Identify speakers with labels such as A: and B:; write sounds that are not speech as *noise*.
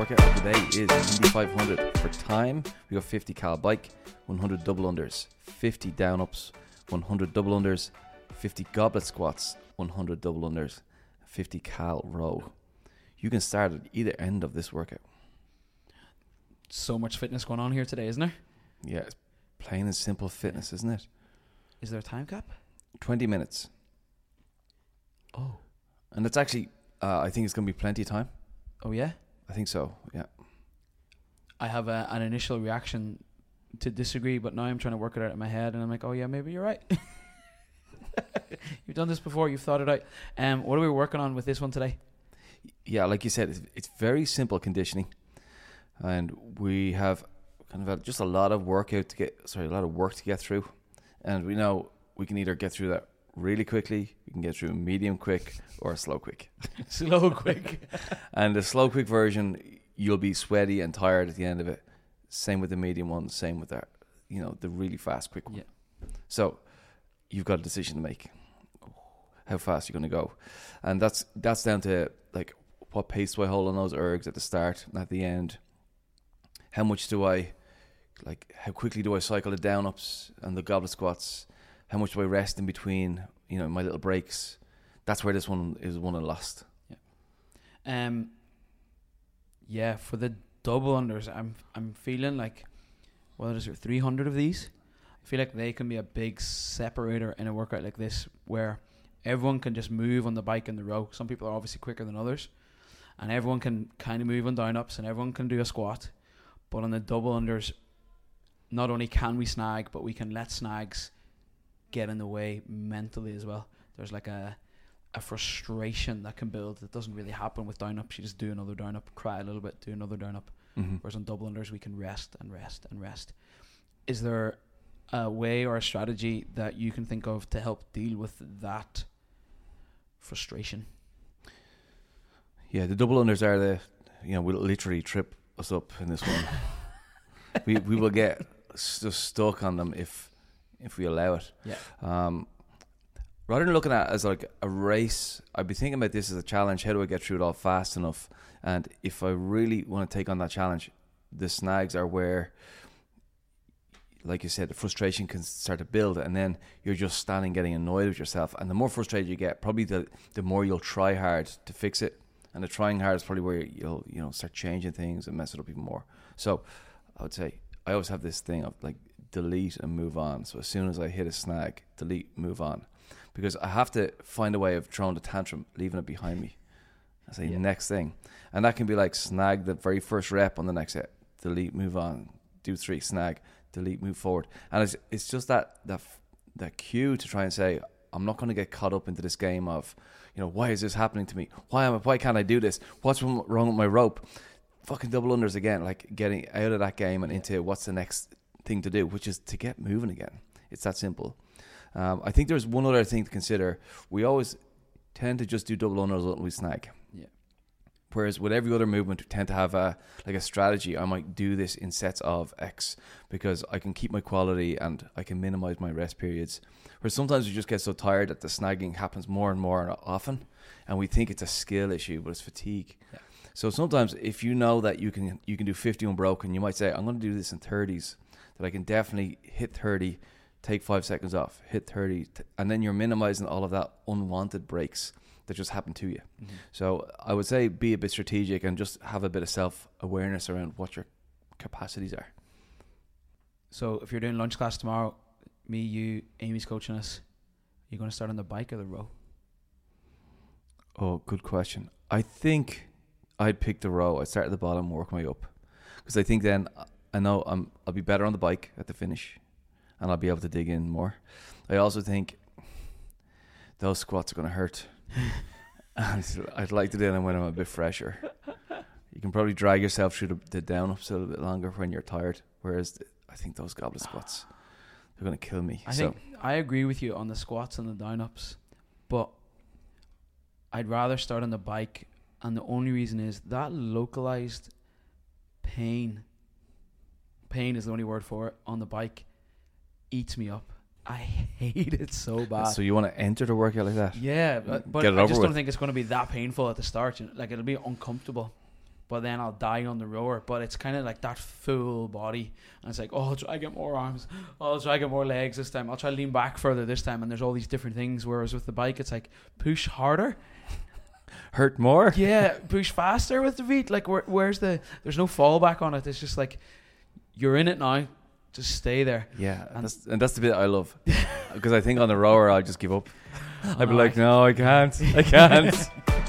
A: workout of the day is Indy 500. For time, we got 50 cal bike, 100 double unders, 50 down ups, 100 double unders, 50 goblet squats, 100 double unders, 50 cal row. You can start at either end of this workout.
B: So much fitness going on here today, isn't there?
A: Yeah, it's plain and simple fitness, isn't it?
B: Is there a time cap?
A: 20 minutes.
B: Oh.
A: And it's actually, uh, I think it's going to be plenty of time.
B: Oh yeah.
A: I think so, yeah.
B: I have a, an initial reaction to disagree, but now I'm trying to work it out in my head, and I'm like, oh yeah, maybe you're right. *laughs* you've done this before. You've thought it out. Um, what are we working on with this one today?
A: Yeah, like you said, it's, it's very simple conditioning. And we have kind of just a lot of workout to get, sorry, a lot of work to get through. And we know we can either get through that really quickly, we can get through medium quick, or slow quick. *laughs*
B: Slow, quick. *laughs*
A: And the slow quick version, you'll be sweaty and tired at the end of it. Same with the medium one. Same with that, you know, the really fast quick one.
B: Yeah.
A: So you've got a decision to make. How fast you're going to go, and that's that's down to like what pace do I hold on those ergs at the start and at the end. How much do I like? How quickly do I cycle the down ups and the goblet squats? How much do I rest in between? You know, my little breaks. That's where this one is won and lost.
B: Um, yeah, for the double unders, I'm I'm feeling like, what is there, 300 of these? I feel like they can be a big separator in a workout like this, where everyone can just move on the bike in the row. Some people are obviously quicker than others, and everyone can kind of move on down ups, and everyone can do a squat. But on the double unders, not only can we snag, but we can let snags get in the way mentally as well. There's like a a frustration that can build that doesn't really happen with down ups. You just do another down up, cry a little bit, do another down up.
A: Mm-hmm.
B: Whereas on double unders, we can rest and rest and rest. Is there a way or a strategy that you can think of to help deal with that frustration?
A: Yeah, the double unders are the, you know, will literally trip us up in this one. *laughs* we we will get stuck on them if if we allow it.
B: Yeah.
A: Um, rather than looking at it as like a race, I'd be thinking about this as a challenge. How do I get through it all fast enough? And if I really want to take on that challenge, the snags are where, like you said, the frustration can start to build, and then you're just standing getting annoyed with yourself. And the more frustrated you get, probably the the more you'll try hard to fix it. And the trying hard is probably where you'll you know start changing things and mess it up even more. So I would say I always have this thing of like delete and move on. So as soon as I hit a snag, delete, move on, because I have to find a way of throwing the tantrum, leaving it behind me. I say
B: Yeah.
A: next thing, and that can be like snag the very first rep on the next set, delete, move on, do three, snag, delete, move forward, and it's it's just that that that cue to try and say I'm not going to get caught up into this game of, you know, why is this happening to me? Why am I, why can't I do this? What's wrong wrong with my rope? Fucking double unders again, like getting out of that game and into what's the next thing to do, which is to get moving again. It's that simple. Um, I think there's one other thing to consider. We always tend to just do double unders when we snag.
B: Yeah.
A: Whereas with every other movement, we tend to have a like a strategy. I might do this in sets of X because I can keep my quality and I can minimize my rest periods. Whereas sometimes we just get so tired that the snagging happens more and more often, and we think it's a skill issue, but it's fatigue.
B: Yeah.
A: So sometimes if you know that you can you can do 50 unbroken, you might say I'm going to do this in 30s. That I can definitely hit 30, take five seconds off, hit 30, t- and then you're minimizing all of that unwanted breaks that just happen to you.
B: Mm-hmm.
A: So I would say be a bit strategic and just have a bit of self awareness around what your capacities are.
B: So if you're doing lunch class tomorrow, me, you, Amy's coaching us. you're going to start on the bike or the row?
A: Oh, good question. I think I'd pick the row. I'd start at the bottom, work my way up, because I think then I know I'm I'll be better on the bike at the finish, and I'll be able to dig in more. I also think those squats are going to hurt, *laughs* I'd like to do them when I'm a bit fresher. You can probably drag yourself through the, the down ups a little bit longer when you're tired, whereas the, I think those goblet squats they're going to kill me.
B: I
A: so
B: think I agree with you on the squats and the down ups, but I'd rather start on the bike, and the only reason is that localized pain. Pain is the only word for it on the bike. Eats me up. I *laughs* hate it so bad.
A: so you want to enter the workout like that?
B: yeah, but, but I just
A: with.
B: don't think it's going to be that painful at the start. Like it'll be uncomfortable. but then I'll die on the rower. But it's kind of like that full body, and it's like, oh, I'll try to get more arms, oh, *laughs* I'll try to get more legs this time. I'll try to lean back further this time, and there's all these different things. Whereas with the bike, it's like push harder, *laughs*
A: Hurt more.
B: yeah, push faster with the feet. Like where, where's the? There's no fallback on it. It's just like you're in it now. Just stay there.
A: Yeah,
B: And-
A: that's, and that's the bit I love *laughs* because I think on the rower I'll just give up. I'd be like, no, I can't, I can't. *laughs*